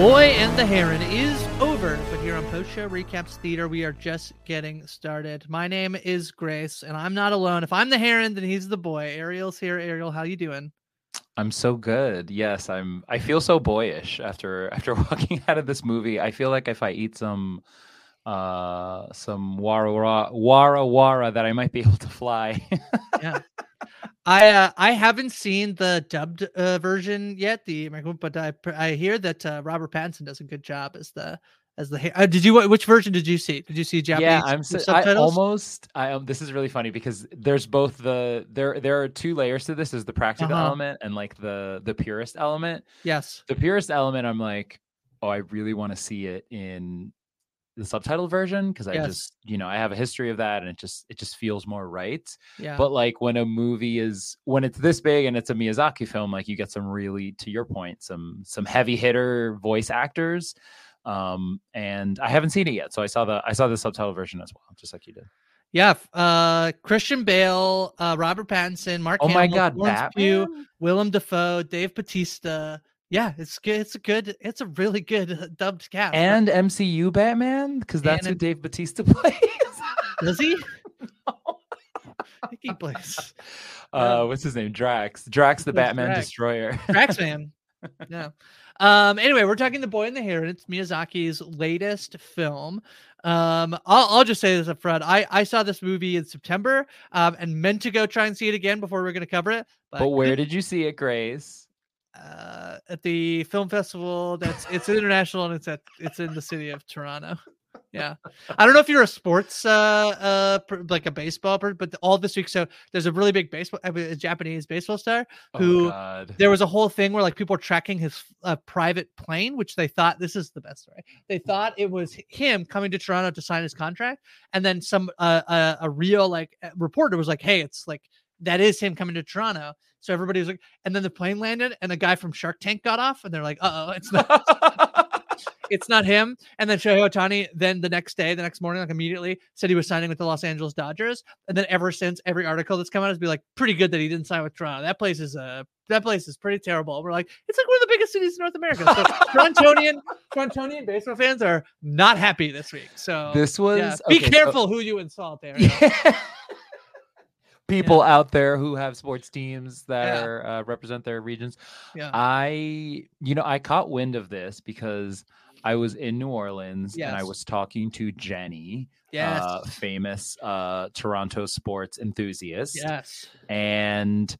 Boy and the Heron is over, but here on Post Show Recaps Theater, we are just getting started. My name is Grace, and I'm not alone. If I'm the Heron, then he's the boy. Ariel's here. Ariel, how you doing? I'm so good. Yes, I'm. I feel so boyish after after walking out of this movie. I feel like if I eat some uh some wara wara wara wara that I might be able to fly. Yeah. I uh, I haven't seen the dubbed uh, version yet, the American, but I I hear that uh, Robert Pattinson does a good job as the as the. Uh, did you which version did you see? Did you see Japanese yeah, I'm. So, I almost. I um, this is really funny because there's both the there there are two layers to this. is the practical Uh-huh. element and like the the purist element. yes. The purist element, I'm like, oh, I really want to see it in the subtitle version because I just you know I have a history of that and it just it just feels more right. Yeah. But like when a movie is when it's this big and it's a Miyazaki film, like you get some really, to your point, some some heavy hitter voice actors. Um, and I haven't seen it yet, so I saw the I saw the subtitle version as well, just like you did. Yeah, uh, Christian Bale, uh, Robert Pattinson, Mark. Oh my God, Florence Pugh, Willem Dafoe, Dave Bautista. Yeah, it's good. It's a good. It's a really good dubbed cast. And MCU Batman, because that's And who Dave Bautista plays. does he? I think he plays uh, what's his name? Drax. Drax, the Batman Drax. Destroyer. Draxman. yeah. Um. Anyway, we're talking The Boy and the Heron. It's Miyazaki's latest film. Um. I'll, I'll just say this up front. I I saw this movie in September. Um. And meant to go try and see it again before we are going to cover it. but where did you see it, Grace? Uh, at the film festival. That's it's international and it's at it's in the city of Toronto. Yeah, I don't know if you're a sports uh uh like a baseball person, but all this week. So there's a really big baseball, a Japanese baseball star who oh there was a whole thing where like people were tracking his uh, private plane, which they thought this is the best story. They thought it was him coming to Toronto to sign his contract, and then some uh, a, a real like uh, reporter was like, "Hey, it's like that is him coming to Toronto." So everybody was like, and then the plane landed, and a guy from Shark Tank got off, and they're like, "Uh oh, it's not." It's not him. And then Shohei Ohtani, then the next day, the next morning, like immediately said he was signing with the Los Angeles Dodgers. And then ever since, every article that's come out has been like, pretty good that he didn't sign with Toronto. That place is uh that place is pretty terrible. We're like, it's like one of the biggest cities in North America. So Torontonian, Torontonian baseball fans are not happy this week. So This was yeah, be okay, so- careful who you insult there. Yeah. People out there who have sports teams that Yeah. are uh, represent their regions. Yeah. I, you know, I caught wind of this because I was in New Orleans and I was talking to Jenny, yes. uh, famous uh, Toronto sports enthusiast, yes. and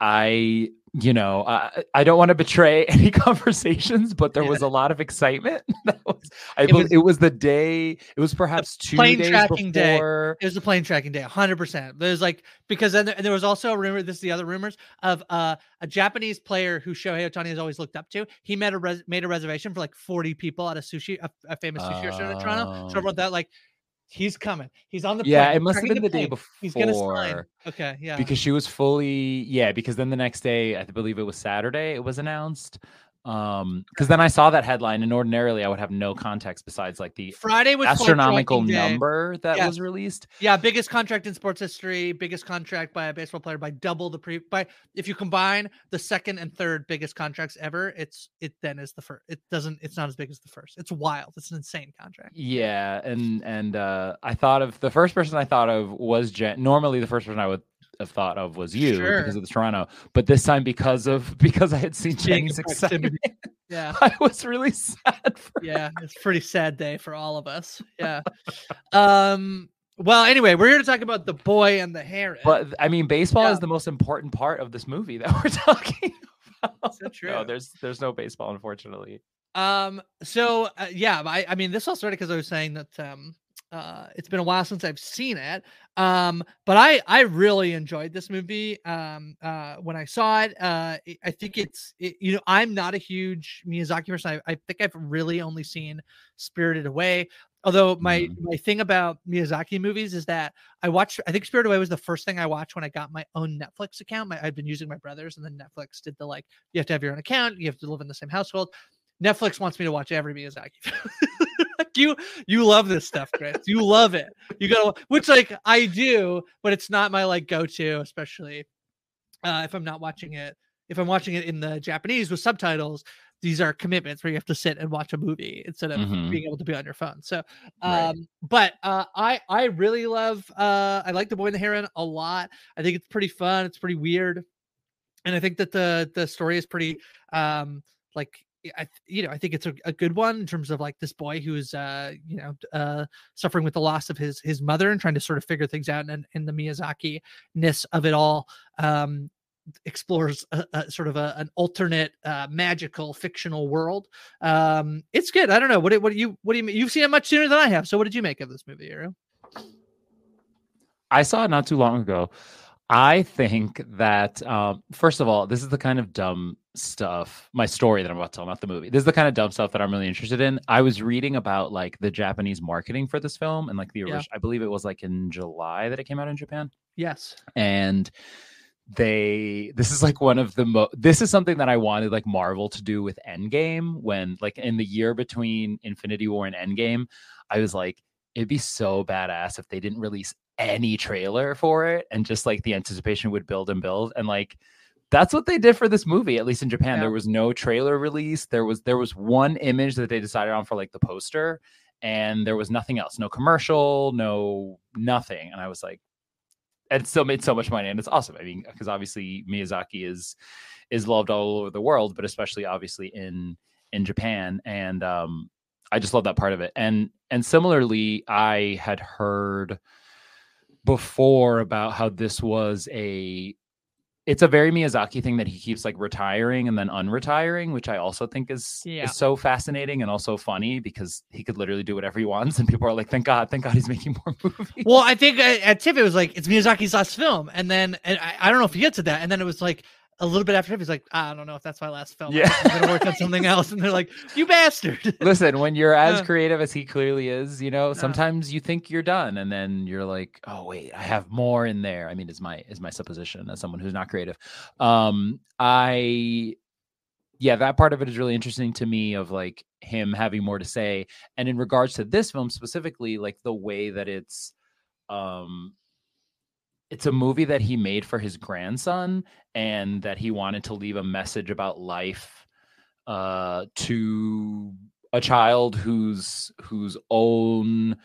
I, you know, I, I don't want to betray any conversations, but there Yeah. was a lot of excitement. that was, I It believe was- it was the day. It was perhaps two plane days tracking day. It was the plane tracking day, hundred percent. There's like because then there, and there was also a rumor. This is the other rumors of uh, a Japanese player who Shohei Ohtani has always looked up to. He made a res- made a reservation for like forty people at a sushi, a, a famous sushi restaurant in Toronto. So I Oh. wrote that like he's coming. He's on the Yeah, plane, it must have been the day before. He's gonna sign. Okay, yeah. because she was fully yeah because then the next day i believe it was saturday it was announced um because then i saw that headline and ordinarily i would have no context besides like the Friday was astronomical number that Yes. was released Yeah, biggest contract in sports history, biggest contract by a baseball player by double the pre by if you combine the second and third biggest contracts ever, it's it then is the first. It doesn't it's not as big as the first. It's wild. It's an insane contract. yeah and and uh i thought of the first person i thought of was jen normally the first person i would have thought of was you Sure. because of the toronto but this time because of because i had seen jenny's excitement Yeah. i was really sad Yeah, it's a pretty sad day for all of us. Yeah. um well, anyway, we're here to talk about the boy and the heron. But I mean, baseball Yeah. is the most important part of this movie that we're talking about. So true. No, there's there's no baseball, unfortunately. Um. So uh, yeah, I I mean this all started because I was saying that um uh it's been a while since I've seen it. Um. But I I really enjoyed this movie. Um. Uh. When I saw it, uh, I- think it's it, you know I'm not a huge Miyazaki person. I, I think I've really only seen Spirited Away. Although my Mhm. my thing about Miyazaki movies is that I watched. I think Spirited Away was the first thing I watched when I got my own Netflix account. My, I'd been using my brother's, and then Netflix did the like you have to have your own account. You have to live in the same household. Netflix wants me to watch every Miyazaki you you love this stuff, Chris. You love it. You gotta which like I do, but it's not my like go-to, especially uh if I'm not watching it. If I'm watching it in the Japanese with subtitles, these are commitments where you have to sit and watch a movie instead of Mhm. being able to be on your phone. So Right. um but uh I I really love uh I like the boy and the heron a lot. I think it's pretty fun, it's pretty weird. And I think that the the story is pretty um like I, you know, I think it's a, a good one in terms of like this boy who's, uh, you know, uh, suffering with the loss of his his mother and trying to sort of figure things out, and in the Miyazaki ness of it all, um, explores a, a sort of a, an alternate, uh, magical, fictional world. Um, it's good. I don't know what what do you what do you you've seen it much sooner than I have. So what did you make of this movie, Ariel? I saw it not too long ago. I think that um, first of all, this is the kind of dumb stuff. My story that I'm about to tell, not the movie. This is the kind of dumb stuff that I'm really interested in. I was reading about like the Japanese marketing for this film, and like the Yeah. I believe it was like in July that it came out in Japan. Yes. and they this is like one of the mo this is something that i wanted like marvel to do with endgame when like in the year between infinity war and endgame i was like it'd be so badass if they didn't release any trailer for it and just like the anticipation would build and build and like that's what they did for this movie at least in japan. Yeah. there was no trailer release. There was there was one image that they decided on for like the poster and there was nothing else. No commercial no nothing. And i was like and it still made so much money and it's awesome. I mean because obviously miyazaki is is loved all over the world but especially obviously in in japan. And um i just love that part of it. And and similarly i had heard before about how this was a it's a very Miyazaki thing that he keeps like retiring and then unretiring, which I also think is, Yeah. is so fascinating and also funny because he could literally do whatever he wants, and people are like, "Thank God, thank God he's making more movies." Well, I think uh, at TIFF it was like it's Miyazaki's last film, and then and I, I don't know if he gets to that, and then it was like a little bit after he's like, I don't know if that's my last film. Yeah. I'm gonna work on something else, and they're like, you bastard. Listen, when you're as Yeah. creative as he clearly is, you know, sometimes you think you're done, and then you're like, "Oh wait, I have more in there." I mean, is my is my supposition as someone who's not creative. Um, I yeah, that part of it is really interesting to me of like him having more to say. And in regards to this film specifically, like the way that it's um it's a movie that he made for his grandson and that he wanted to leave a message about life uh to a child whose whose own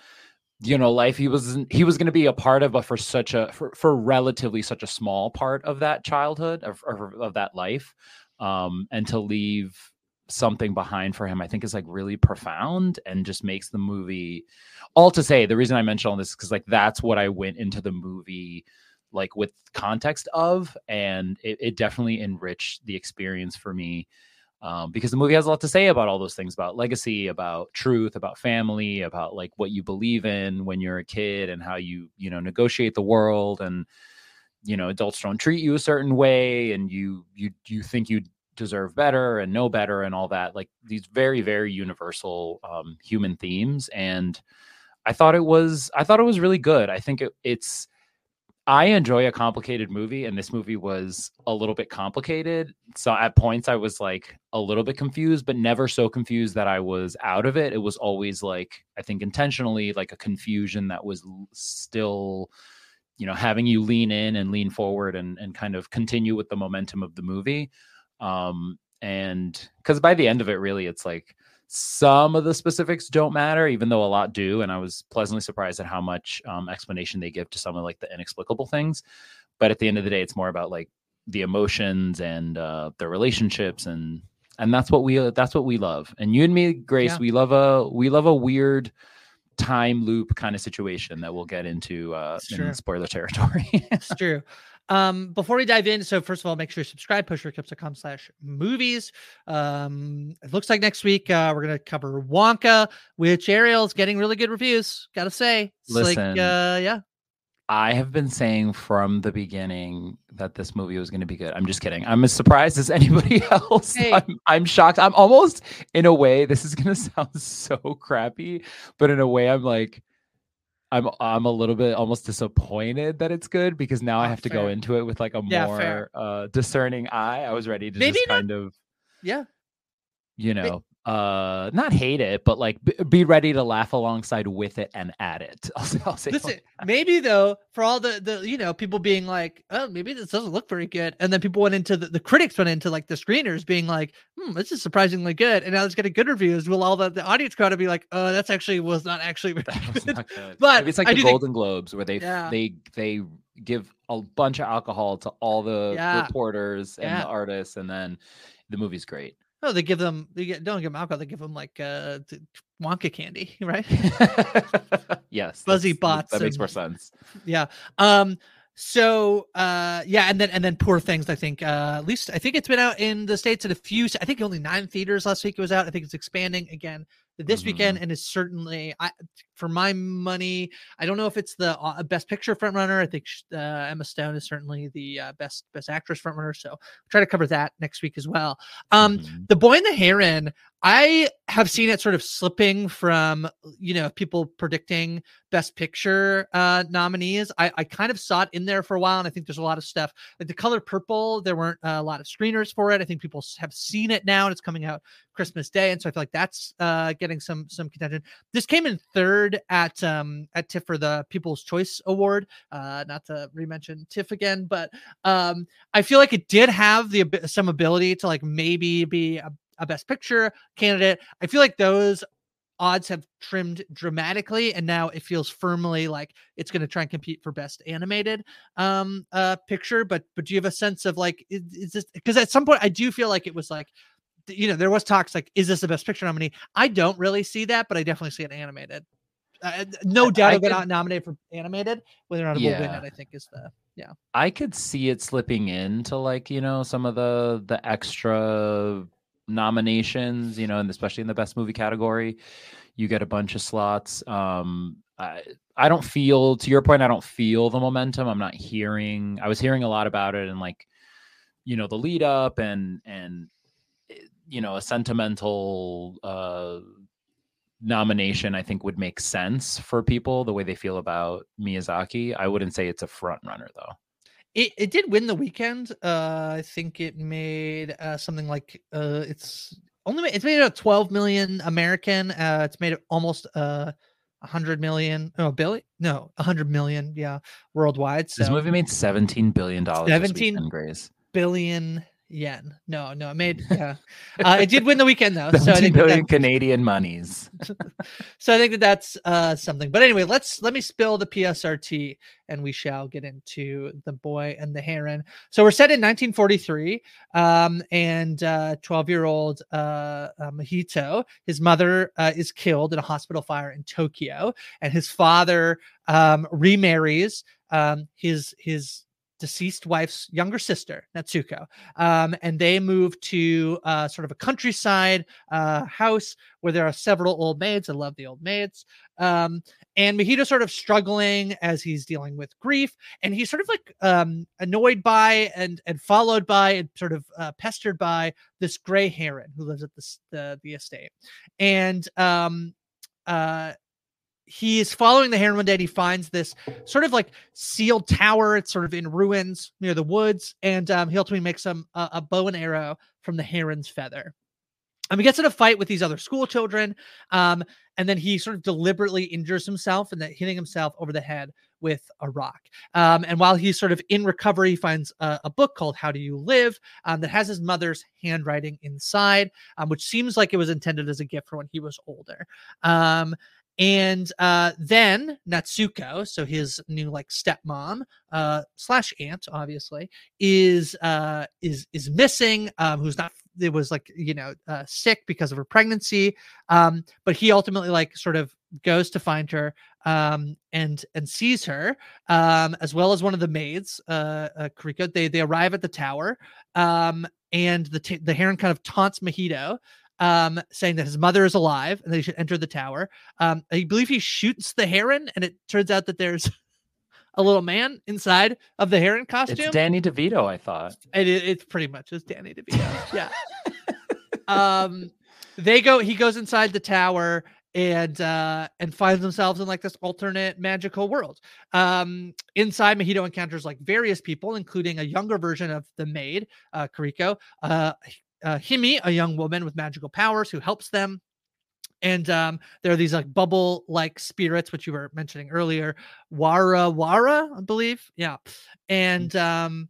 you know life he was he was going to be a part of but for such a for, for relatively such a small part of that childhood of, of, of that life um and to leave something behind for him i think is like really profound and just makes the movie all to say the reason i mentioned all this is because like that's what i went into the movie like with context of and it, it definitely enriched the experience for me um, because the movie has a lot to say about all those things about legacy about truth about family about like what you believe in when you're a kid and how you you know negotiate the world and you know adults don't treat you a certain way and you you you think you deserve better and know better and all that like these very very universal um, human themes and i thought it was i thought it was really good i think it, it's I enjoy a complicated movie, and this movie was a little bit complicated. So at points, I was like a little bit confused, but never so confused that I was out of it. It was always like, I think intentionally, like a confusion that was still, you know, having you lean in and lean forward and, and kind of continue with the momentum of the movie. Um, and because by the end of it, really, it's like, some of the specifics don't matter, even though a lot do. And I was pleasantly surprised at how much um, explanation they give to some of like the inexplicable things. But at the end of the day, it's more about like the emotions and uh, the relationships and and that's what we uh, that's what we love. And you and me, Grace, yeah. we love a we love a weird time loop kind of situation that we'll get into uh, in spoiler territory. it's true. Um, before we dive in, so first of all, make sure you subscribe, postshowrecaps.com slash movies. Um, it looks like next week uh, we're gonna cover Wonka, which Ariel's getting really good reviews, gotta say. It's Listen, like uh yeah. I have been saying from the beginning that this movie was going to be good. I'm just kidding. I'm as surprised as anybody else. Hey. I'm, I'm, shocked. I'm almost, in a way, this is going to sound so crappy, but in a way, I'm like, I'm I'm a little bit almost disappointed that it's good because now I have to fair. go into it with like a yeah, more uh discerning eye. I was ready to Maybe just not, kind of yeah, you know, uh not hate it but like b- be ready to laugh alongside with it and at it i'll say, I'll say Listen, maybe though for all the the you know people being like oh maybe this doesn't look very good and then people went into the, the critics went into like the screeners being like hmm this is surprisingly good and now it's getting good reviews will all the, the audience crowd to be like oh that's actually was not actually good. Not good. but it's like I the golden think... globes where they yeah. they they give a bunch of alcohol to all the yeah. reporters and yeah. the artists and then the movie's great no, they give them. They get, don't give them alcohol. They give them like uh, Wonka candy, right? yes, fuzzy bots. That makes more sense. Yeah. Um. So, uh, yeah, and then and then Poor Things. I think uh, at least I think it's been out in the states in a few. I think only nine theaters last week it was out. I think it's expanding again this mm-hmm. weekend and is certainly I, for my money i don't know if it's the uh, best picture frontrunner i think uh, emma stone is certainly the uh, best best actress frontrunner so I'll try to cover that next week as well um mm-hmm. the boy and the heron I have seen it sort of slipping from, you know, people predicting best picture uh, nominees. I, I kind of saw it in there for a while, and I think there's a lot of stuff like the color purple. There weren't a lot of screeners for it. I think people have seen it now, and it's coming out Christmas Day, and so I feel like that's uh, getting some some contention. This came in third at um, at TIFF for the People's Choice Award. Uh, not to remention TIFF again, but um, I feel like it did have the some ability to like maybe be a a best picture candidate. I feel like those odds have trimmed dramatically and now it feels firmly like it's going to try and compete for best animated um uh picture but but do you have a sense of like is, is this because at some point i do feel like it was like you know there was talks like is this the best picture nominee i don't really see that but i definitely see it animated uh, no doubt I, I not nominated for animated whether or not it yeah. will win it i think is the yeah i could see it slipping into like you know some of the the extra nominations, you know, and especially in the best movie category, you get a bunch of slots. Um, I, I don't feel, to your point, I don't feel the momentum. I'm not hearing, I was hearing a lot about it and like, you know, the lead up and, and, eh, you know, a sentimental, uh, nomination I think would make sense for people the way they feel about Miyazaki. I wouldn't say it's a front runner though. It it did win the weekend. Uh, I think it made uh, something like uh, it's only made, it's made about 12 million American. Uh, it's made almost uh 100 million. No, billion? No, 100 million. Yeah, worldwide. So. This movie made 17 billion dollars. 17 Grace. billion yen. No, no, it made yeah. Uh, it did win the weekend though, so I 17 think that- Canadian monies. so I think that that's uh, something. But anyway, let's let me spill the PSRT, and we shall get into the boy and the heron. So we're set in 1943, um, and twelve-year-old uh, uh, Mahito, his mother uh, is killed in a hospital fire in Tokyo, and his father um, remarries um, his his deceased wife's younger sister, Natsuko. Um, and they move to uh, sort of a countryside uh, house where there are several old maids. I love the old maids. Um, and Mahito's sort of struggling as he's dealing with grief, and he's sort of like um, annoyed by and and followed by and sort of uh, pestered by this gray heron who lives at this, the the estate, and um, uh, he is following the heron one day and he finds this sort of like sealed tower. It's sort of in ruins near the woods, and um, he ultimately makes some a bow and arrow from the heron's feather. Um, he gets in a fight with these other school children, um, and then he sort of deliberately injures himself and that hitting himself over the head with a rock. Um, and while he's sort of in recovery, he finds a, a book called "How Do You Live" um, that has his mother's handwriting inside, um, which seems like it was intended as a gift for when he was older. And uh, then Natsuko, so his new like stepmom uh, slash aunt, obviously, is uh, is is missing. Um, who's not? It was like you know uh, sick because of her pregnancy. Um, but he ultimately like sort of goes to find her um, and and sees her um, as well as one of the maids, uh, uh, Kariko. They they arrive at the tower, um, and the t- the heron kind of taunts Mahito um, saying that his mother is alive and they should enter the tower. Um, I believe he shoots the heron, and it turns out that there's a little man inside of the heron costume. It's Danny DeVito, I thought. It, it's pretty much just Danny DeVito. yeah. um, they go. He goes inside the tower and uh and finds themselves in like this alternate magical world um inside mahito encounters like various people including a younger version of the maid uh kariko uh uh, Himi, a young woman with magical powers who helps them. And um, there are these like bubble like spirits, which you were mentioning earlier, Wara Wara, I believe. Yeah. And um,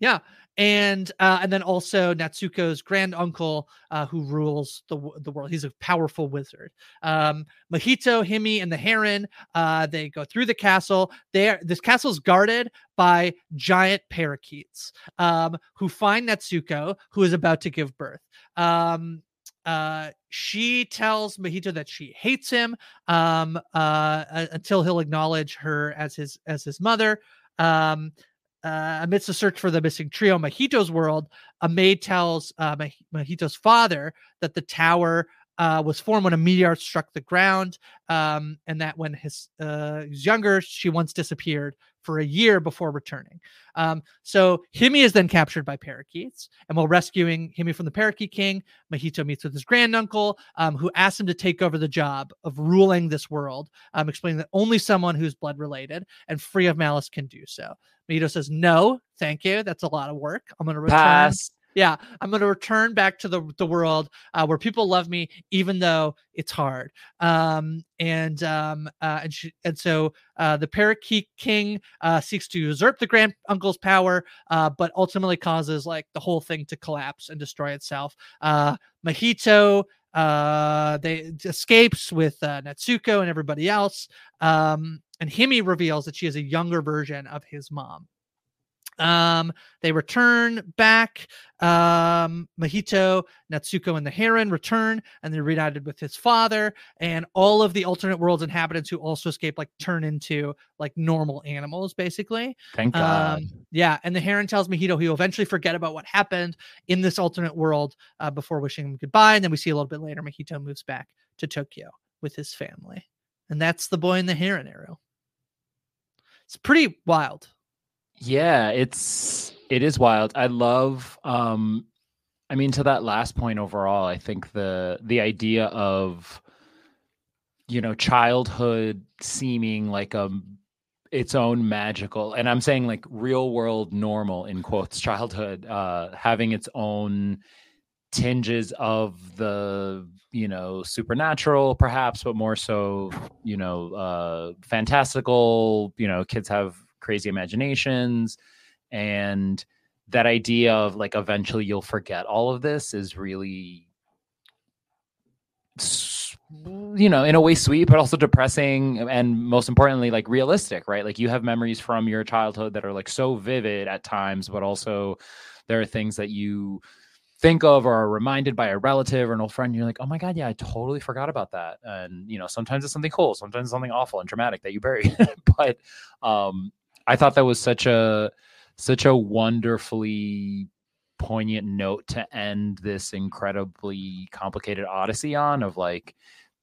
yeah. And uh, and then also Natsuko's grand uncle, uh, who rules the the world. He's a powerful wizard. Um, Mahito, Himi, and the Heron. Uh, they go through the castle. There, this castle is guarded by giant parakeets, um, who find Natsuko, who is about to give birth. Um, uh, she tells Mahito that she hates him um, uh, until he'll acknowledge her as his as his mother. Um, uh, amidst the search for the missing trio, Mahito's world, a maid tells uh, father that the tower uh, was formed when a meteor struck the ground, um, and that when his uh, younger, she once disappeared for a year before returning. Um, so Himi is then captured by parakeets, and while rescuing Himi from the parakeet king, Mahito meets with his granduncle, um, who asks him to take over the job of ruling this world, um, explaining that only someone who's blood related and free of malice can do so. Mahito says, "No, thank you. That's a lot of work. I'm going to return." Pass. Yeah, I'm going to return back to the the world uh, where people love me, even though it's hard. Um, and um, uh, and she, and so uh, the Parakeet King uh, seeks to usurp the Grand Uncle's power, uh, but ultimately causes like the whole thing to collapse and destroy itself. Uh, Mahito they escapes with Natsuko and everybody else um and Himi reveals that she is a younger version of his mom um they return back um mahito natsuko and the heron return and they're reunited with his father and all of the alternate worlds inhabitants who also escape like turn into like normal animals basically Thank God. um, yeah, and the Heron tells Mahito he'll eventually forget about what happened in this alternate world uh, before wishing him goodbye. And then we see a little bit later, Mahito moves back to Tokyo with his family. And that's the boy in the Heron arrow. It's pretty wild. Yeah, it's it is wild. I love um I mean to that last point overall, I think the the idea of you know childhood seeming like a its own magical and I'm saying like real world normal in quotes childhood uh having its own tinges of the you know supernatural perhaps but more so you know uh fantastical you know kids have crazy imaginations. And that idea of like eventually you'll forget all of this is really you know in a way sweet but also depressing and most importantly like realistic right? Like you have memories from your childhood that are like so vivid at times but also there are things that you think of or are reminded by a relative or an old friend you're like oh my god yeah i totally forgot about that. And you know sometimes it's something cool sometimes it's something awful and dramatic that you bury but um i thought that was such a such a wonderfully poignant note to end this incredibly complicated odyssey on of like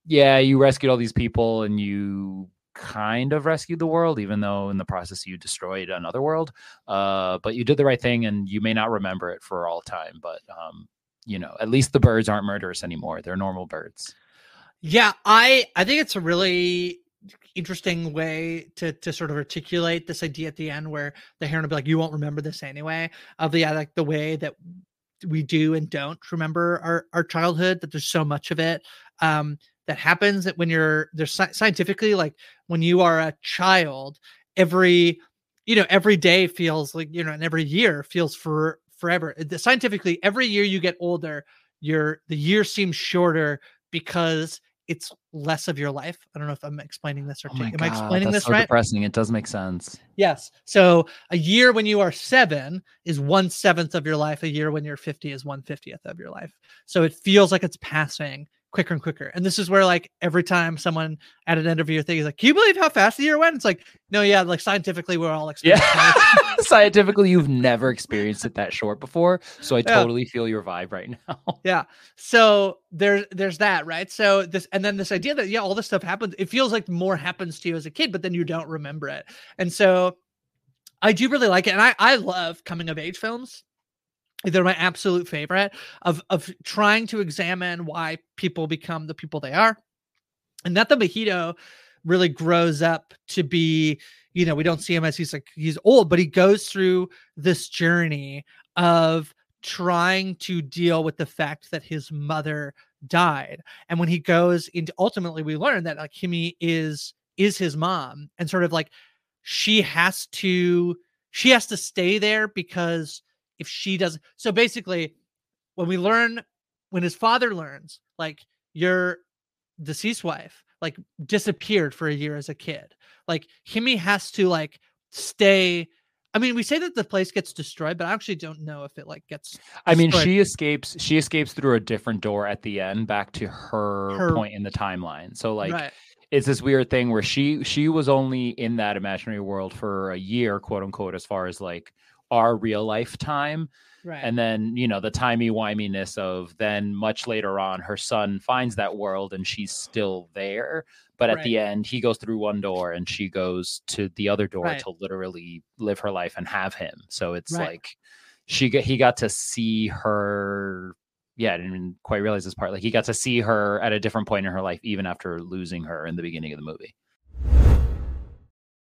yeah you rescued all these people and you kind of rescued the world even though in the process you destroyed another world uh but you did the right thing and you may not remember it for all time but um you know at least the birds aren't murderous anymore. They're normal birds. Yeah, I I think it's a really interesting way to to sort of articulate this idea at the end where the heron will be like, "You won't remember this anyway." Of the like the way that we do and don't remember our our childhood. That there's so much of it um, that happens that when you're there's scientifically like when you are a child, every you know every day feels like you know, and every year feels for forever. Scientifically, every year you get older, your the year seems shorter because it's less of your life. I don't know if I'm explaining this or oh my am I explaining this so right? depressing it does make sense Yes. So a year when you are seven is one seventh of your life. A year when you're 50 is one fiftieth of your life. So it feels like it's passing quicker and quicker. And this is where like every time someone at an interview thing is like, Can you believe how fast the year went? It's like, no, yeah, like scientifically we're all yeah experiencing it. scientifically you've never experienced it that short before so i Yeah. totally feel your vibe right now yeah. So there's there's that, right? So this and then this idea that yeah, all this stuff happens, it feels like more happens to you as a kid, but then you don't remember it. And so I do really like it. And I, I love coming of age films. They're my absolute favorite of of trying to examine why people become the people they are. And that the Mahito really grows up to be, you know, we don't see him as he's like he's old, but he goes through this journey of trying to deal with the fact that his mother died. And when he goes into ultimately we learn that like Himi is is his mom and sort of like she has to she has to stay there because if she doesn't so basically when we learn when his father learns like your deceased wife like disappeared for a year as a kid like himi has to like stay i mean we say that the place gets destroyed but i actually don't know if it like gets I mean, she escapes. She escapes through a different door at the end, back to her, Her- point in the timeline. So, like, right it's this weird thing where she she was only in that imaginary world for a year, quote unquote, as far as like our real life time. right And then you know the timey wiminess of then much later on, her son finds that world and she's still there. But at the end, he goes through one door and she goes to the other door Right. to literally live her life and have him. So it's Right. like she got he got to see her yeah i didn't even quite realize this part like he got to see her at a different point in her life even after losing her in the beginning of the movie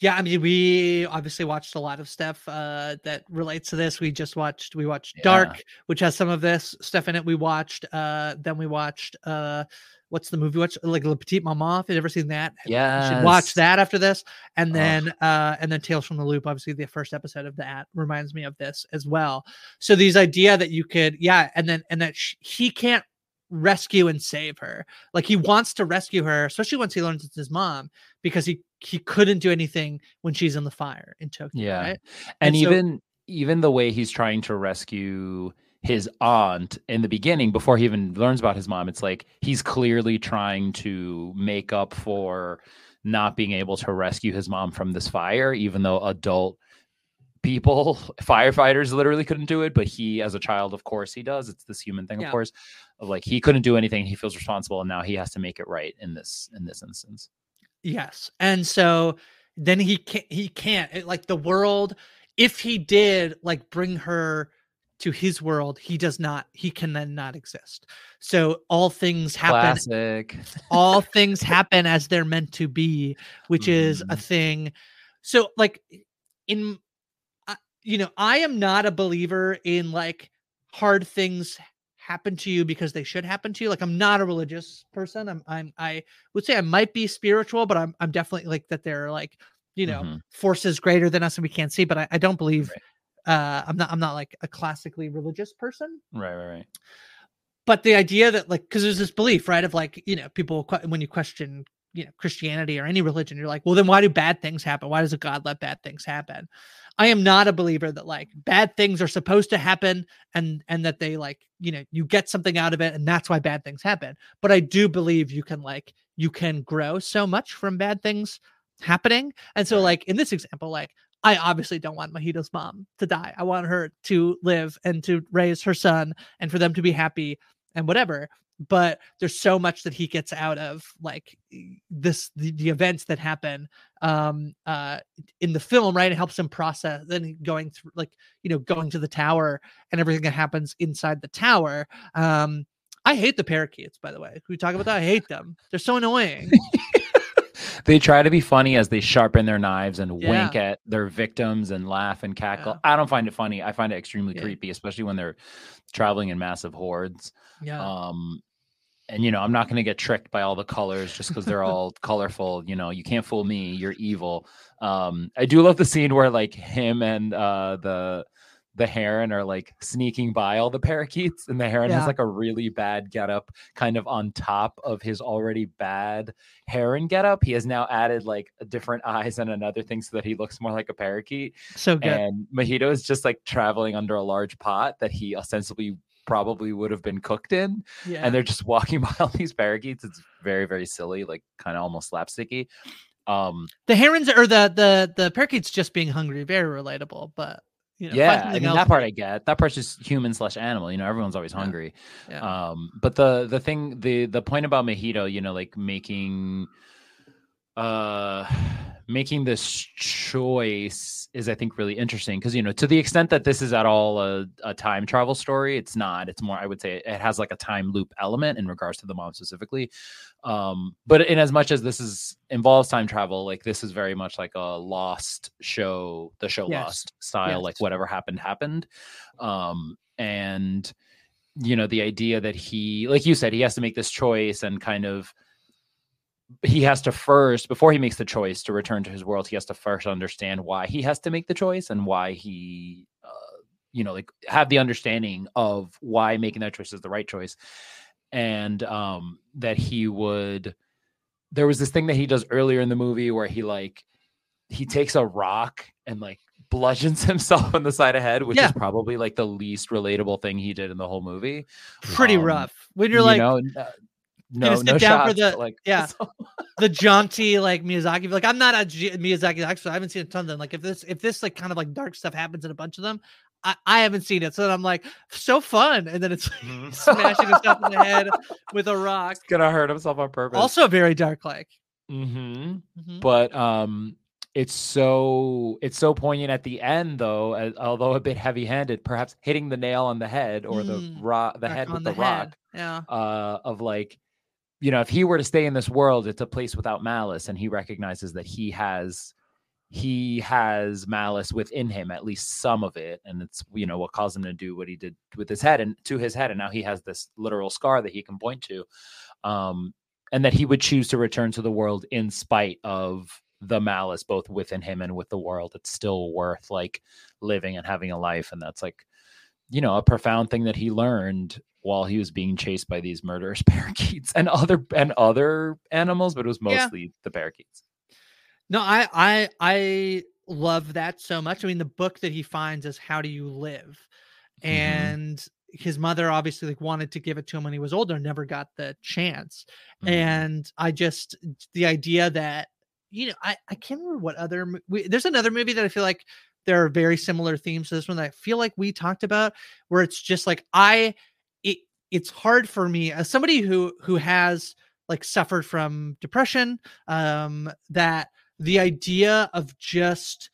Yeah, I mean, we obviously watched a lot of stuff uh, that relates to this. We just watched, we watched Yeah. Dark, which has some of this stuff in it. We watched, uh, then we watched, uh, what's the movie? Watch like Le Petit Maman. If you've ever seen that, yeah should watch that after this. And then, uh, and then Tales from the Loop. Obviously, the first episode of that reminds me of this as well. So these idea that you could, yeah, and then and that sh- he can't rescue and save her. Like he wants to rescue her, especially once he learns it's his mom, because he he couldn't do anything when she's in the fire in Tokyo. Yeah. right? and, so- even even the way he's trying to rescue his aunt in the beginning before he even learns about his mom it's like he's clearly trying to make up for not being able to rescue his mom from this fire even though adult people firefighters literally couldn't do it but he as a child of course he does it's this human thing Yeah. of course of like he couldn't do anything he feels responsible and now he has to make it right in this in this instance Yes. And so then he can't he can't it- like the world if he did like bring her to his world, he does not he can then not exist. So all things happen classic all things happen as they're meant to be, which is a thing. So like in uh, you know, I am not a believer in like hard things happen to you because they should happen to you. Like I'm not a religious person. I'm I'm I would say I might be spiritual, but I'm I'm definitely like that there are like, you know, Mhm. forces greater than us and we can't see, but I, I don't believe uh I'm not I'm not like a classically religious person right right right but the idea that like because there's this belief right of like you know people when you question you know christianity or any religion you're like well then why do bad things happen? Why does a god let bad things happen? I am not a believer that like bad things are supposed to happen and and that they like you know you get something out of it and that's why bad things happen. But i do believe you can like you can grow so much from bad things happening. And so like in this example like I obviously don't want Mahito's mom to die. I want her to live and to raise her son and for them to be happy and whatever. But there's so much that he gets out of like this the, the events that happen um uh in the film, right? It helps him process then going through like you know going to the tower and everything that happens inside the tower. Um I hate the parakeets, by the way. Can we talk about that? I hate them. They're so annoying. they try to be funny as they sharpen their knives and wink at their victims and laugh and cackle. I don't find it funny. I find it extremely Yeah. creepy, especially when they're traveling in massive hordes. Yeah. Um, and you know, I'm not going to get tricked by all the colors just because they're all colorful. You know, you can't fool me. You're evil. Um, I do love the scene where like him and uh, the the heron are like sneaking by all the parakeets, and the heron Yeah. has like a really bad getup, kind of on top of his already bad heron getup. He has now added like different eyes and another thing so that he looks more like a parakeet. So good. And Mahito is just like traveling under a large pot that he ostensibly probably would have been cooked in. Yeah. And they're just walking by all these parakeets. It's very, very silly, like kind of almost slapsticky. Um, the herons or the the the parakeets just being hungry, very relatable. But you know, yeah, I mean else that part I get. That part's just human slash animal. You know, everyone's always hungry. Yeah. Um, but the the thing the the point about Mahito, you know, like making uh making this choice is I think really interesting because you know to the extent that this is at all a, a time travel story, it's not. It's more I would say it has like a time loop element in regards to the mom specifically. Um, but in as much as this is involves time travel, like this is very much like a lost show, the show Yes. Lost style, Yes. like whatever happened happened. Um, and you know the idea that he like you said he has to make this choice and kind of he has to first before he makes the choice to return to his world he has to first understand why he has to make the choice and why he uh, you know like have the understanding of why making that choice is the right choice and um that he would there was this thing that he does earlier in the movie where he like he takes a rock and like bludgeons himself on the side of head which Yeah. is probably like the least relatable thing he did in the whole movie pretty Um, rough. When you're you like, know, uh, no sit no down shots, for the like yeah the jaunty like Miyazaki. Like I'm not a G- Miyazaki expert. I haven't seen a ton of them. Like if this if this like kind of like dark stuff happens in a bunch of them, I, I haven't seen it. So then I'm like so fun, and then it's like, Mm-hmm. smashing himself in the head with a rock. gonna hurt himself on purpose. Also very dark like. hmm Mhm. but um it's so it's so poignant at the end though as, although a bit heavy-handed perhaps hitting the nail on the head or the Mm, rock the head with the the, rock yeah. uh of like you know if he were to stay in this world it's a place without malice and he recognizes that he has he has malice within him at least some of it and it's you know what caused him to do what he did with his head and to his head and now he has this literal scar that he can point to um and that he would choose to return to the world in spite of the malice both within him and with the world. It's still worth like living and having a life and that's like you know a profound thing that he learned while he was being chased by these murderous parakeets and other and other animals but it was Yeah. mostly the parakeets No, I I I love that so much. I mean, the book that he finds is How Do You Live? Mm-hmm. And his mother obviously like wanted to give it to him when he was older, never got the chance. Mm-hmm. And I just the idea that you know, I I can't remember what other we, there's another movie that I feel like there are very similar themes to this one that I feel like we talked about where it's just like I it's hard for me as somebody who who has like suffered from depression um that the idea of just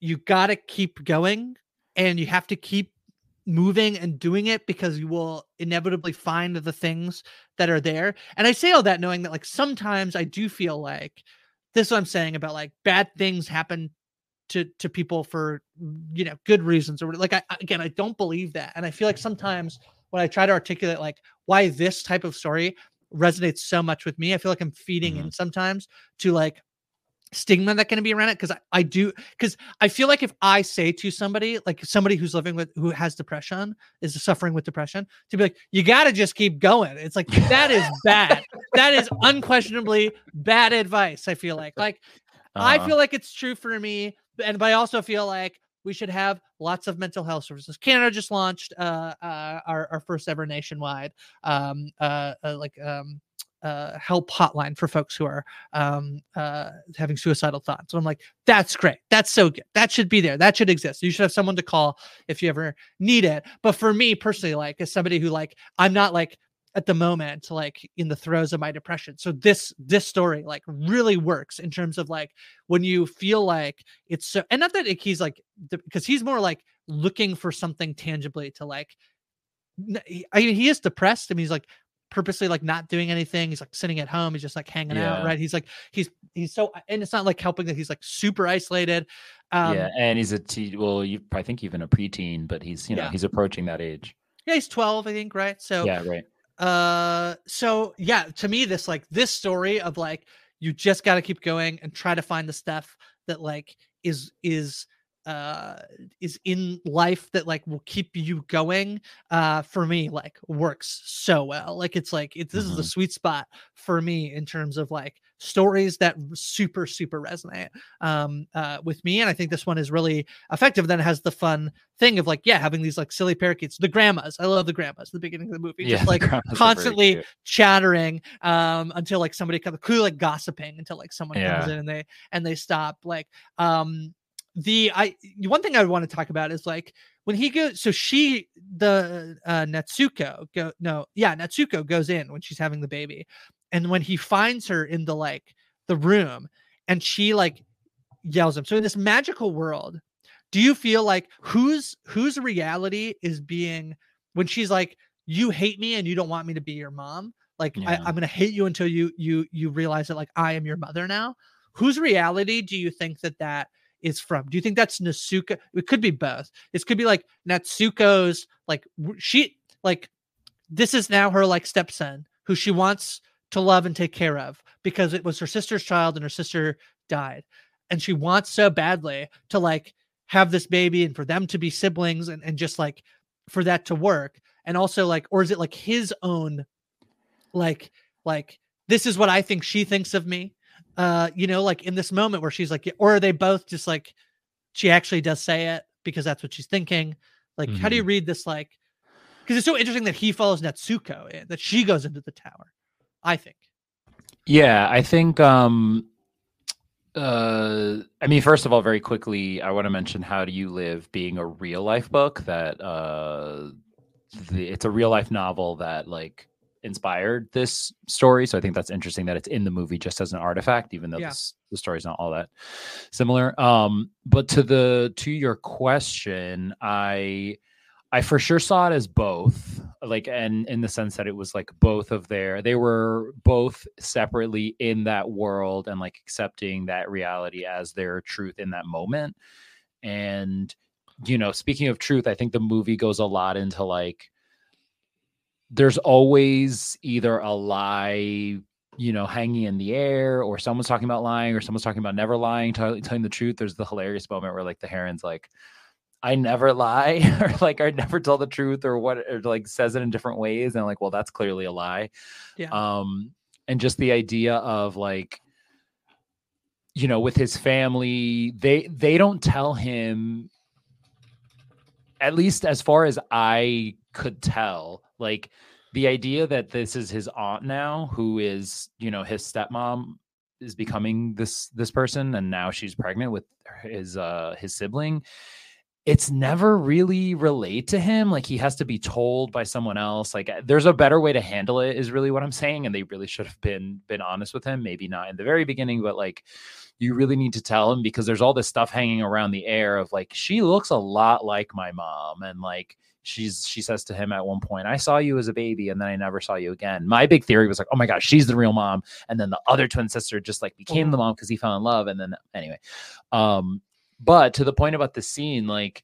you got to keep going and you have to keep moving and doing it because you will inevitably find the things that are there. And I say all that knowing that like sometimes I do feel like this is what I'm saying about like bad things happen to to people for you know good reasons or like I again I don't believe that. And I feel like sometimes when I try to articulate like why this type of story resonates so much with me, I feel like I'm feeding in sometimes to like stigma that can be around it because I, I do because I feel like if I say to somebody like somebody who's living with who has depression is suffering with depression to be like you got to just keep going. It's like that is bad. That is unquestionably bad advice I feel like. Like I Uh-huh. feel like it's true for me and but I also feel like we should have lots of mental health services Canada just launched uh, uh our, our first ever nationwide um uh, uh like um uh help hotline for folks who are um uh having suicidal thoughts. I'm like, that's great. That's so good. That should be there. That should exist. You should have someone to call if you ever need it. But for me personally, like as somebody who like I'm not like at the moment like in the throes of my depression. So this this story like really works in terms of like when you feel like it's so and not that it- he's like because he's more like looking for something tangibly to like I mean, he is depressed. I mean, he's like purposely like not doing anything. He's like sitting at home. He's just like hanging out, right? He's like he's he's so and it's not like helping that he's like super isolated. Um, yeah and he's a well you i think even a preteen but he's you know Yeah. he's approaching that age yeah, he's twelve, I think, right? So yeah right uh so yeah to me this like this story of like you just got to keep going and try to find the stuff that like is is uh is in life that like will keep you going uh for me like works so well like it's like it, this is the Mhm. sweet spot for me in terms of like stories that super super resonate um uh with me and i think this one is really effective then it has the fun thing of like yeah having these like silly parakeets the grandmas i love the grandmas the beginning of the movie Yeah, just like grandmas are very constantly chattering um until like somebody comes clearly like gossiping until like someone comes in and they and they stop like um the i one thing i want to talk about is like when he goes so she the uh natsuko go no yeah natsuko goes in when she's having the baby and when he finds her in the like the room and she like yells him. So in this magical world do you feel like whose whose reality is being when she's like you hate me and you don't want me to be your mom. Like I, Yeah. i'm gonna hate you until you you you realize that like i am your mother now. Whose reality do you think that that is from? Do you think that's natsuko it could be both. This could be like natsuko's like she like this is now her like stepson who she wants to love and take care of because it was her sister's child and her sister died. And she wants so badly to like have this baby and for them to be siblings and, and just like for that to work. And also like or is it like his own like like this is what i think she thinks of me? Uh you know like in this moment where she's like or are they both just like she actually does say it because that's what she's thinking? Like how do you read this like because it's so interesting that he follows natsuko in, that she goes into the tower I think. Yeah, I think um uh I mean first of all very quickly I want to mention How Do You Live being a real life book that uh the, it's a real life novel that like inspired this story so I think that's interesting that it's in the movie just as an artifact even though Yeah. this, the story's not all that similar um but to the to your question I I for sure saw it as both, like, and in the sense that it was like both of their, they were both separately in that world and like accepting that reality as their truth in that moment. And, you know, speaking of truth, I think the movie goes a lot into like, there's always either a lie, you know, hanging in the air, or someone's talking about lying, or someone's talking about never lying, telling, telling the truth. There's the hilarious moment where like the heron's like, I never lie or like I never tell the truth or what or like says it in different ways and I'm like well that's clearly a lie. Yeah. Um and just the idea of like you know with his family they they don't tell him at least as far as I could tell like the idea that this is his aunt now who is you know his stepmom is becoming this this person and now she's pregnant with his uh his sibling it's never really relayed to him like he has to be told by someone else like uh, there's a better way to handle it is really what i'm saying and they really should have been been honest with him maybe not in the very beginning but like you really need to tell him because there's all this stuff hanging around the air of like she looks a lot like my mom and like she's she says to him at one point i saw you as a baby and then i never saw you again. My big theory was like oh my gosh she's the real mom and then the other twin sister just like became the mom because he fell in love and then anyway um but to the point about the scene like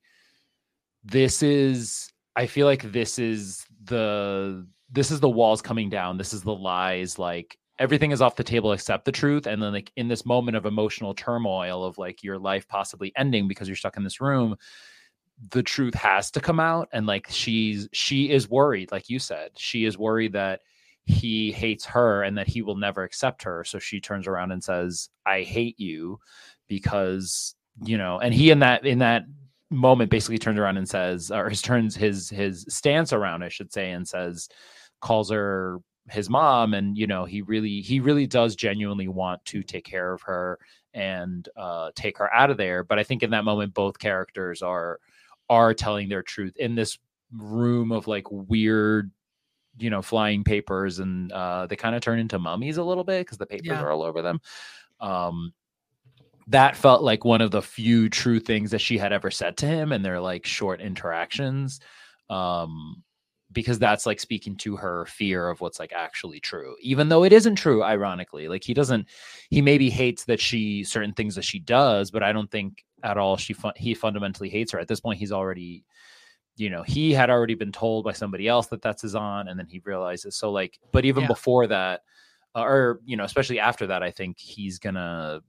this is i feel like this is the this is the walls coming down. This is the lies like everything is off the table except the truth. And then like in this moment of emotional turmoil of like your life possibly ending because you're stuck in this room the truth has to come out. And like she's she is worried like you said she is worried that he hates her and that he will never accept her. So she turns around and says i hate you because you know and he in that in that moment basically turns around and says or his turns his his stance around i should say and says calls her his mom. And you know he really he really does genuinely want to take care of her and uh take her out of there. But i think in that moment both characters are are telling their truth in this room of like weird you know flying papers. And uh they kind of turn into mummies a little bit because the papers Yeah. are all over them. Um that felt like one of the few true things that she had ever said to him and their like short interactions um because that's like speaking to her fear of what's like actually true even though it isn't true ironically like he doesn't he maybe hates that she certain things that she does but i don't think at all she fun- he fundamentally hates her at this point he's already you know he had already been told by somebody else that that's his on and then he realizes so like but even Yeah. before that uh, or you know especially after that i think he's gonna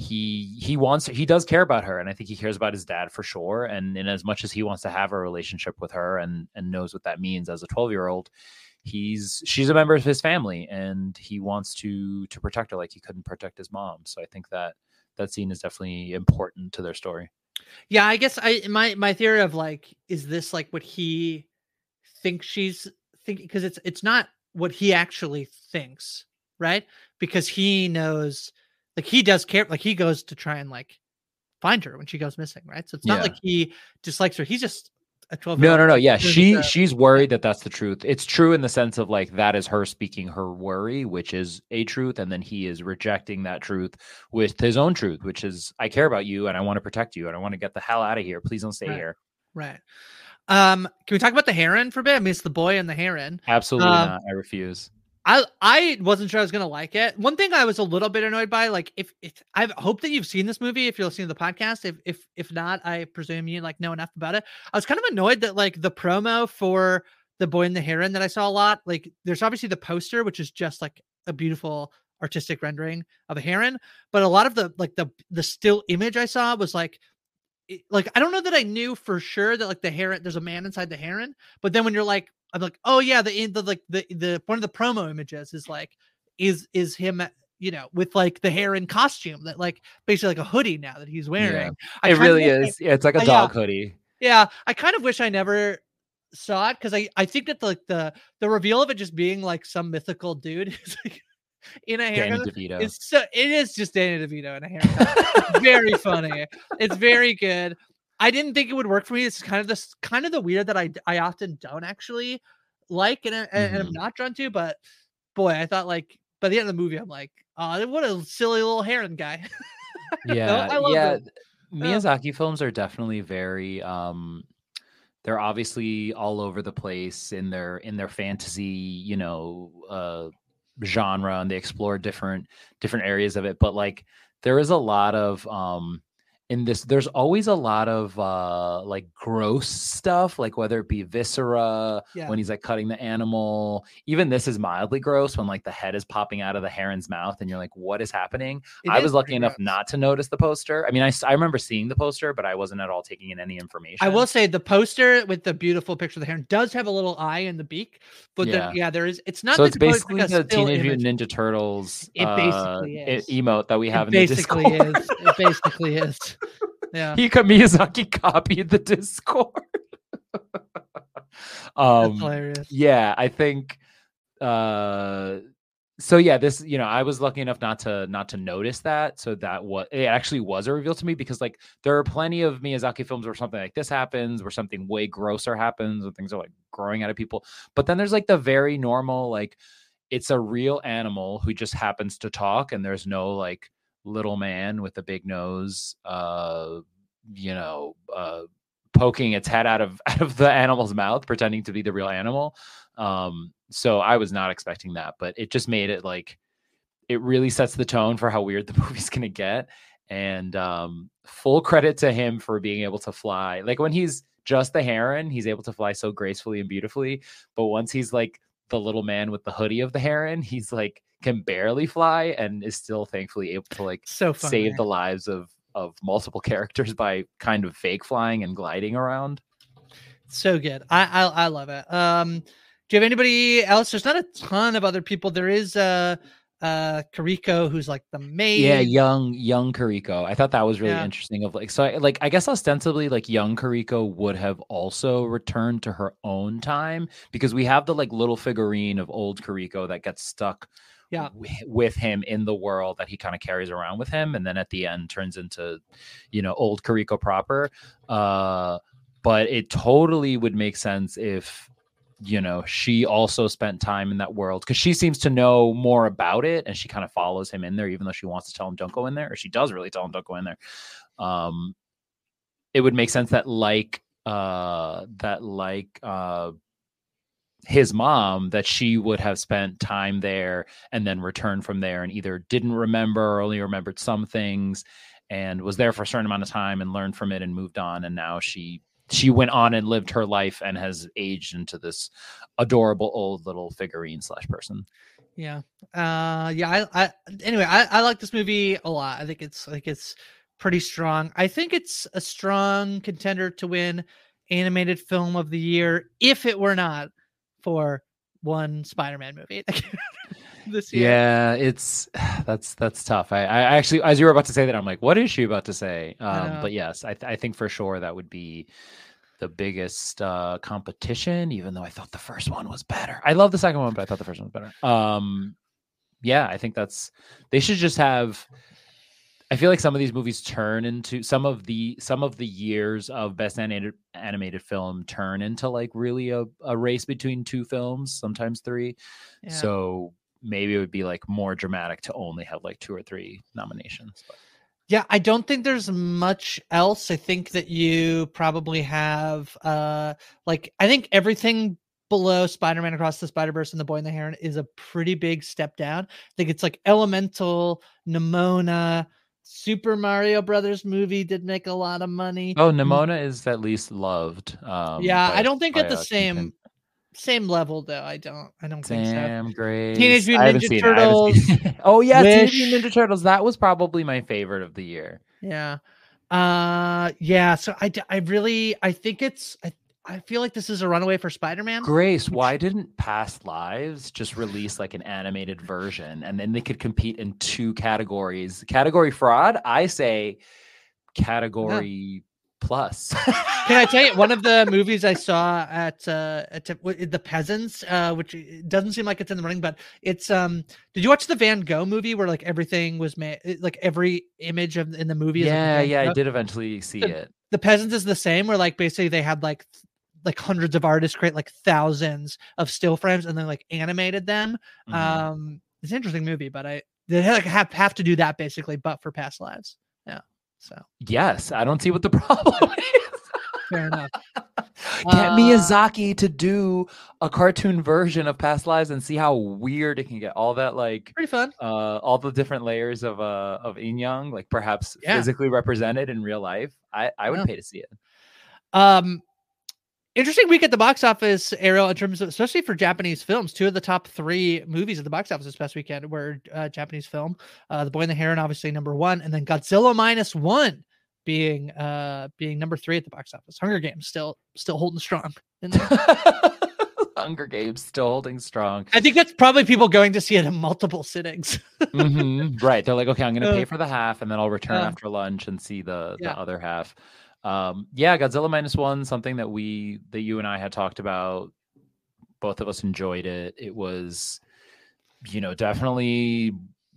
he he wants he does care about her and i think he cares about his dad for sure and in as much as he wants to have a relationship with her and and knows what that means as a 12 year old he's she's a member of his family and he wants to to protect her like he couldn't protect his mom so i think that that scene is definitely important to their story Yeah, I guess I my my theory of like is this like what he thinks she's thinking because it's it's not what he actually thinks, right? Because he knows like he does care like he goes to try and like find her when she goes missing, right? So it's not Yeah. like he dislikes her. He's just a 12 no no no yeah she a- she's worried that that's the truth it's true in the sense of like that is her speaking her worry which is a truth and then he is rejecting that truth with his own truth which is i care about you and i want to protect you and i want to get the hell out of here please don't stay Right. here Right. Um, can we talk about the heron for a bit? I mean, it's the boy and the heron. absolutely Um, not i refuse I I wasn't sure I was gonna like it. One thing I was a little bit annoyed by, like if if I hope that you've seen this movie, if you're listening to the podcast, if if if not, I presume you like know enough about it. I was kind of annoyed that like the promo for the boy and the heron that I saw a lot, like there's obviously the poster, which is just like a beautiful artistic rendering of a heron, but a lot of the like the the still image I saw was like like I don't know that I knew for sure that like the heron there's a man inside the heron, but then when you're like I'm like oh yeah the in the like the the one of the promo images is like is is him you know with like the hair and costume that like basically like a hoodie now that he's wearing. I it of really I- is yeah, it's like a uh, dog yeah. hoodie Yeah, I kind of wish I never saw it because I I think that the, like the the reveal of it just being like some mythical dude is like in a Danny haircut DeVito. is so it is just Danny DeVito in a haircut. very funny. It's very good. I didn't think it would work for me. It's kind of this kind of the weird that I I often don't actually like and, I- and I'm Mhm. not drawn to. But boy, I thought like by the end of the movie, I'm like, oh, what a silly little heron guy. yeah yeah it. miyazaki films are definitely very um they're obviously all over the place in their in their fantasy you know uh genre and they explore different different areas of it but like there is a lot of um in this there's always a lot of uh like gross stuff like whether it be viscera Yeah. when he's like cutting the animal even this is mildly gross when like the head is popping out of the heron's mouth and you're like what is happening It i is was lucky enough gross. not to notice the poster i mean I, I remember seeing the poster but i wasn't at all taking in any information I will say the poster with the beautiful picture of the heron does have a little eye in the beak, but Yeah. then yeah, there is. It's not. so it's to go as, basically like, a the teenage mutant ninja turtles It uh, basically e- is. emote that we have It in the basically discord is. It basically is. Yeah. he Miyazaki copied the Discord. um, hilarious. Yeah, I think. Uh, so yeah, this you know I was lucky enough not to not to notice that. So that what it actually was a reveal to me because like there are plenty of Miyazaki films where something like this happens, where something way grosser happens, when things are like growing out of people. But then there's like the very normal like it's a real animal who just happens to talk and there's no like little man with a big nose uh you know uh poking its head out of out of the animal's mouth pretending to be the real animal. Um so i was not expecting that but it just made it like it really sets the tone for how weird the movie's to get. And um full credit to him for being able to fly. Like when he's just the heron he's able to fly so gracefully and beautifully but once he's like the little man with the hoodie of the heron he's like can barely fly and is still thankfully able to like So save the lives of of multiple characters by kind of fake flying and gliding around So good. I, I I love it. Um, do you have anybody else? There's not a ton of other people. There is uh uh Kiriko, who's like the maid. Yeah, young young Kiriko. I thought that was really Yeah. interesting. Of like, so I, like I guess ostensibly, like young Kiriko would have also returned to her own time because we have the like little figurine of old Kiriko that gets stuck Yeah. wi- with him in the world that he kind of carries around with him, and then at the end turns into, you know, old Kiriko proper. Uh, but it totally would make sense if you know she also spent time in that world because she seems to know more about it and she kind of follows him in there even though she wants to tell him don't go in there or she does really tell him don't go in there um it would make sense that like uh that like uh his mom that she would have spent time there and then returned from there and either didn't remember or only remembered some things and was there for a certain amount of time and learned from it and moved on and now she she went on and lived her life and has aged into this adorable old little figurine slash person Yeah. Uh yeah, I, I anyway, I, I like this movie a lot. I think it's like it's pretty strong. I think it's a strong contender to win animated film of the year if it were not for one Spider-Man movie this year. yeah it's that's that's tough. I, I actually as you were about to say that i'm like what is she about to say? Um but yes I, th- I think for sure that would be the biggest uh competition even though i thought the first one was better. I love the second one but i thought the first one was better. Um yeah i think that's they should just have i feel like some of these movies turn into some of the some of the years of best animated animated film turn into like really a, a race between two films sometimes three Yeah. so maybe it would be like more dramatic to only have like two or three nominations but Yeah, I don't think there's much else. I think that you probably have uh like I think everything below Spider-Man Across the Spider-Verse and The Boy and the Heron is a pretty big step down. I think it's like Elemental, Nimona, Super Mario Brothers movie did make a lot of money. oh nimona is at least loved um yeah, by- I don't think at the same content- same level though. I don't I don't think so. Damn, great. Teenage Mutant Ninja seen it, I haven't seen Turtles. oh yeah, Teenage Mutant Ninja Turtles. That was probably my favorite of the year. Yeah. Uh yeah, so I I really I think it's I I feel like this is a runaway for Spider-Man. Grace, why didn't Past Lives just release like an animated version and then they could compete in two categories? Category fraud, I say category plus. Can I tell you one of the movies I saw at uh at the Peasants, uh, which doesn't seem like it's in the running, but it's um. Did you watch the Van Gogh movie where like everything was made, like every image of in the movie? like yeah, yeah, I did eventually see The- it. The Peasants is the same, where like basically they had like like hundreds of artists create like thousands of still frames and then like animated them. Mhm. Um, it's an interesting movie, but I they like have have to do that basically, but for past lives. Yeah, so Yes, I don't see what the problem is. fair enough. Get Uh, Miyazaki to do a cartoon version of Past Lives and see how weird it can get. All that like Pretty fun. uh all the different layers of uh of Yin Yang, like perhaps Yeah. physically represented in real life. I I would Yeah. pay to see it. Um, interesting week at the box office, Ariel, in terms of especially for Japanese films. Two of the top three movies at the box office this past weekend were uh, Japanese film. Uh, The Boy and the Heron, obviously number one, and then Godzilla minus one being uh being number three at the box office. Hunger Games still still holding strong. in. Hunger Games still holding strong. I think that's probably people going to see it in multiple sittings. Mhm, Right. They're like, okay, I'm gonna Uh, pay for the half and then I'll return uh, after lunch and see the yeah. the other half. Um, yeah, Godzilla minus one, something that we that you and I had talked about. Both of us enjoyed it. It was, you know, definitely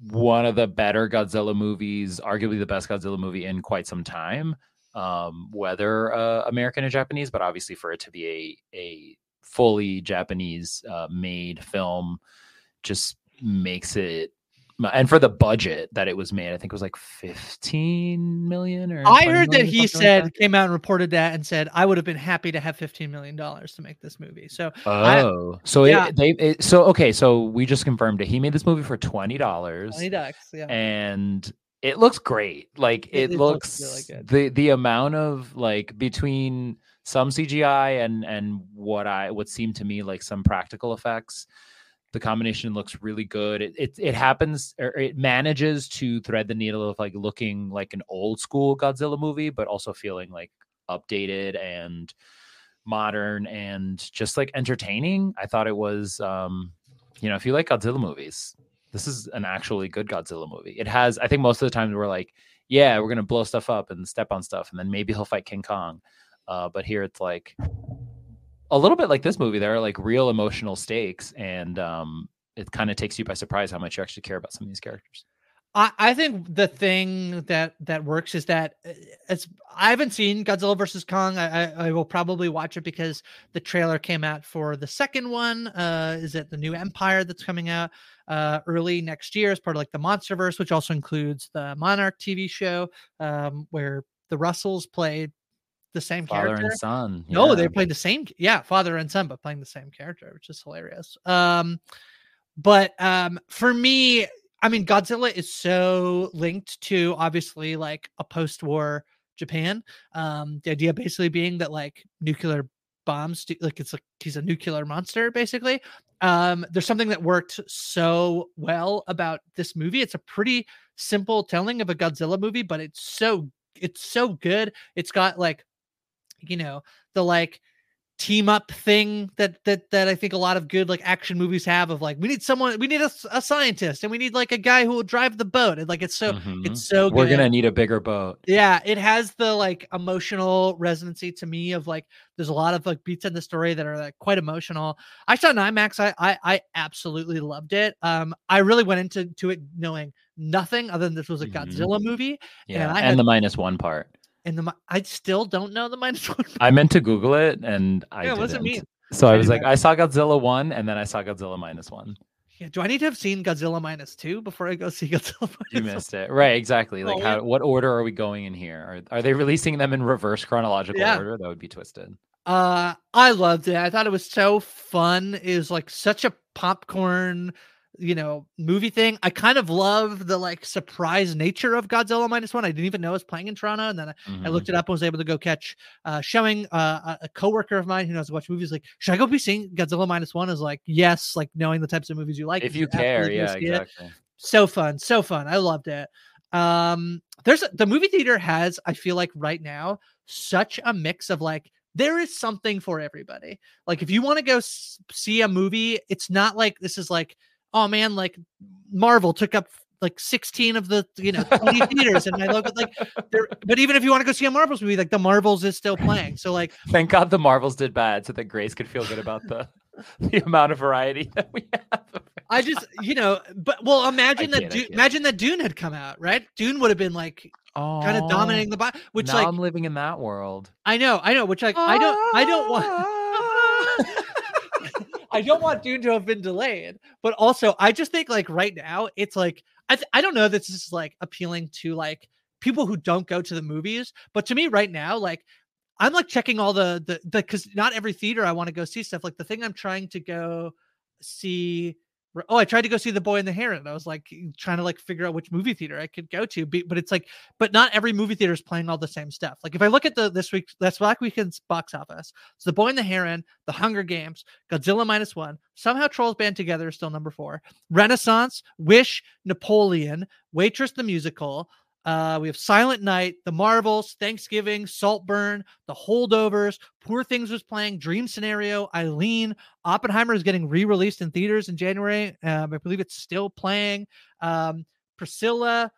one of the better Godzilla movies, arguably the best Godzilla movie in quite some time. Um, whether uh, American or Japanese, but obviously for it to be a a fully Japanese uh, made film, just makes it and for the budget that it was made, I think it was like 15 million or I heard that he said like came out and reported that and said I would have been happy to have fifteen million dollars to make this movie. So I- Oh, so yeah. it, they it, so okay, so we just confirmed it. He made this movie for twenty dollars, twenty ducks, yeah. and it looks great. Like It- it, looks, looks really good. the the amount of like between some CGI and and what I what seemed to me like some practical effects. The combination looks really good. It it, it happens or it manages to thread the needle of like looking like an old school Godzilla movie, but also feeling like updated and modern and just like entertaining. I thought it was um, you know, if you like Godzilla movies, this is an actually good Godzilla movie. It has, I think most of the times we're like, yeah, we're gonna blow stuff up and step on stuff, and then maybe he'll fight King Kong. Uh, but here it's like a little bit like this movie. There are like real emotional stakes, and um, it kind of takes you by surprise how much you actually care about some of these characters. I, I think the thing that that works is that uh, it's I haven't seen Godzilla versus Kong. I, I I will probably watch it because the trailer came out for the second one. Uh, is it the new Empire that's coming out uh early next year as part of like the MonsterVerse, which also includes the Monarch TV show, um, where the Russells played the same Father character. and son. No, they played the same. Yeah, father and son, but playing the same character, which is hilarious. Um, but um, for me, I mean, Godzilla is so linked to obviously like a post-war Japan. Um, the idea basically being that like nuclear bombs, do, like it's like he's a nuclear monster, basically. Um, there's something that worked so well about this movie. It's a pretty simple telling of a Godzilla movie, but it's so it's so good. It's got like you know the like team up thing that that that I think a lot of good like action movies have of like we need someone we need a scientist and we need like a guy who will drive the boat and like it's so Mhm. it's so We're gonna need a bigger boat. Yeah, it has the like emotional resonancy to me of like there's a lot of like beats in the story that are like quite emotional. I saw in IMAX. I I, I absolutely loved it. Um, I really went into to it knowing nothing other than this was a Godzilla movie. Mm-hmm. Yeah, and I and had the minus one part. And the I still don't know the minus one. I meant to Google it, and I Yeah, it mean? So I was like, I saw Godzilla one, and then I saw Godzilla minus one. Yeah, do I need to have seen Godzilla minus two before I go see Godzilla? Minus You one? missed it, right? Exactly. Like, Oh, how? yeah. What order are we going in here? Are are they releasing them in reverse chronological Yeah. order? That would be twisted. Uh, I loved it. I thought it was so fun. It was like such a popcorn, you know, movie thing. I kind of love the like surprise nature of Godzilla minus one. I didn't even know it was playing in Toronto, and then I, I looked it up and was able to go catch uh showing uh, a, coworker of mine who knows to watch movies. Like, should I go be seeing Godzilla minus one? Is like, yes, like knowing the types of movies you like. If you care, yeah, see it exactly. so fun so fun i loved it um there's the movie theater has i feel like right now such a mix of like there is something for everybody like if you want to go s- see a movie it's not like this is like oh man like marvel took up like 16 of the you know 20 theaters in my local like there but even if you want to go see a marvels movie like the marvels is still playing so like Thank God the Marvels did bad, so that Grace could feel good about the the amount of variety that we have. i just you know but well imagine that dune, imagine that dune had come out right dune would have been like oh, kind of dominating the box which now like I'm living in that world. i know i know which like i don't i don't want ah. I don't want Dune to have been delayed, but also I just think like right now it's like I th- I don't know this is like appealing to like people who don't go to the movies, but to me right now like I'm like checking all the the because not every theater I want to go see stuff. Like the thing I'm trying to go see. Oh, I tried to go see The Boy and the Heron. I was like trying to like figure out which movie theater I could go to, but it's like, but not every movie theater is playing all the same stuff. Like if I look at the this week, that's Black Weekend's box office. So The Boy and the Heron, The Hunger Games, Godzilla minus one, somehow Trolls Band Together is still number four. Renaissance, Wish, Napoleon, Waitress the Musical. Uh, we have Silent Night, The Marvels, Thanksgiving, Saltburn, The Holdovers, Poor Things was playing, Dream Scenario, Eileen, Oppenheimer is getting re-released in theaters in January. Um, I believe it's still playing. Um, Priscilla,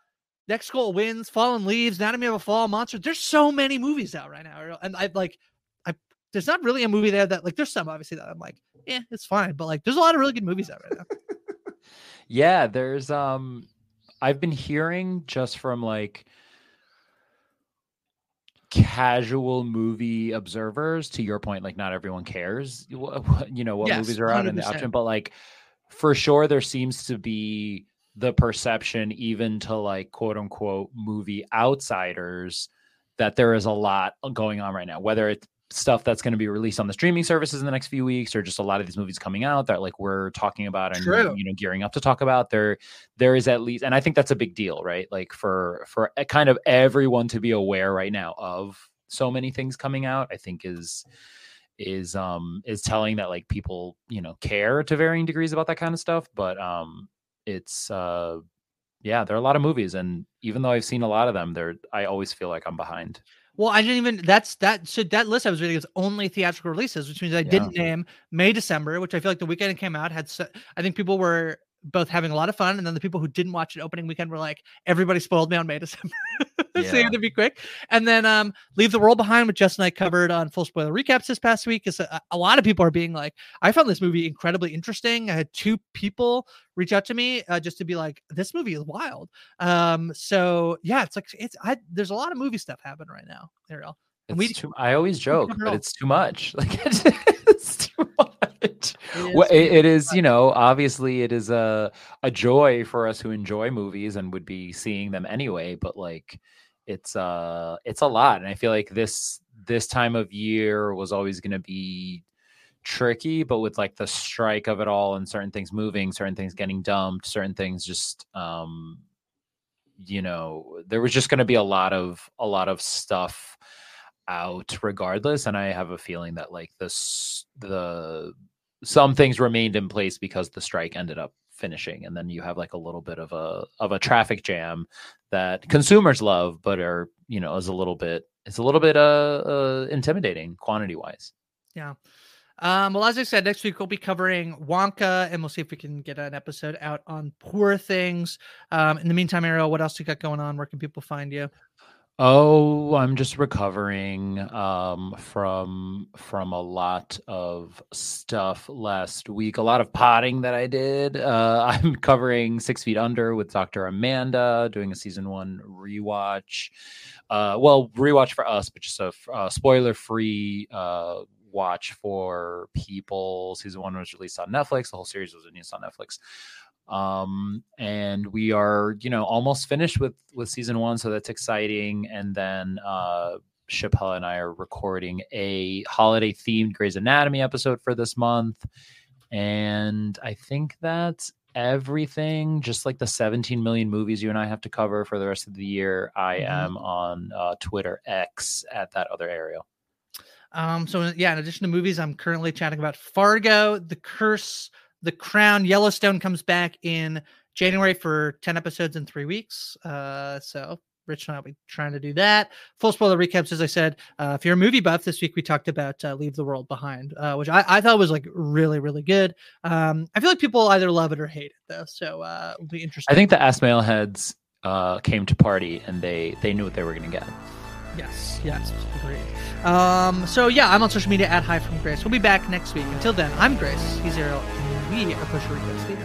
Next Goal Wins, Fallen Leaves, Anatomy of a Fall, Monster. There's so many movies out right now, and I like, I there's not really a movie there that like there's some obviously that I'm like, yeah, it's fine, but like there's a lot of really good movies out right now. Yeah, there's um I've been hearing just from like casual movie observers to your point like not everyone cares you know what Yes, movies are out in the option but like for sure there seems to be the perception even to like quote unquote movie outsiders that there is a lot going on right now whether it's stuff that's going to be released on the streaming services in the next few weeks or just a lot of these movies coming out that like we're talking about and True. you know gearing up to talk about there there is at least and i think that's a big deal right like for for kind of everyone to be aware right now of so many things coming out i think is is um is telling that like people you know care to varying degrees about that kind of stuff but um it's uh yeah there are a lot of movies and even though i've seen a lot of them there i always feel like i'm behind Well, I didn't even that's that so that list I was reading is only theatrical releases, which means I didn't name May, December, which I feel like the weekend it came out had so, I think people were both having a lot of fun, and then the people who didn't watch it opening weekend were like, everybody spoiled me on May, December. Yeah. had to be quick. And then um Leave the World Behind, which Justin and I covered on full spoiler recaps this past week, is a, a lot of people are being like, I found this movie incredibly interesting. I had two people reach out to me uh, just to be like, this movie is wild. Um, so yeah, it's like it's I there's a lot of movie stuff happening right now, Ariel. And It's too, I always joke, but it's too much. Like it's, it's too much. Well, it, it is, you know, obviously it is a a joy for us who enjoy movies and would be seeing them anyway. But like, it's uh, it's a lot, and I feel like this this time of year was always going to be tricky. But with like the strike of it all, and certain things moving, certain things getting dumped, certain things just um, you know, there was just going to be a lot of a lot of stuff out regardless and i have a feeling that like this the some things remained in place because the strike ended up finishing and then you have like a little bit of a of a traffic jam that consumers love but are you know is a little bit it's a little bit uh, uh intimidating quantity wise Yeah. Um, well, as I said, next week we'll be covering Wonka, and we'll see if we can get an episode out on Poor Things. Um, in the meantime, Ariel, what else you got going on? Where can people find you? Oh, I'm just recovering um, from from a lot of stuff last week. A lot of potting that I did. Uh, I'm covering Six Feet Under with Dr. Amanda, doing a season one rewatch. Uh, well, rewatch for us, but just a uh, spoiler free uh, watch for people. Season one was released on Netflix. The whole series was released on Netflix um and we are you know almost finished with with season one so that's exciting. And then uh chappelle and i are recording a holiday themed Grey's anatomy episode for this month. And i think that's everything. Just like the 17 million movies you and i have to cover for the rest of the year i Mhm. am on uh twitter x at that other Ariel Um, so yeah, in addition to movies, I'm currently chatting about Fargo, The Curse, The Crown. Yellowstone comes back in January for 10 episodes in three weeks. Uh, so Rich and I'll be trying to do that. Full spoiler recaps, as I said. Uh, if you're a movie buff, this week we talked about uh, Leave the World Behind, uh, which I, I thought was like really, really good. Um, I feel like people either love it or hate it, though. So uh, it'll be interesting. I think the Mail heads uh, came to party and they they knew what they were going to get. Yes, yes, agreed. Um, so yeah, I'm on social media at Hi from Grace. We'll be back next week. Until then, I'm Grace. He's Ariel, we are Post Show Recaps theater.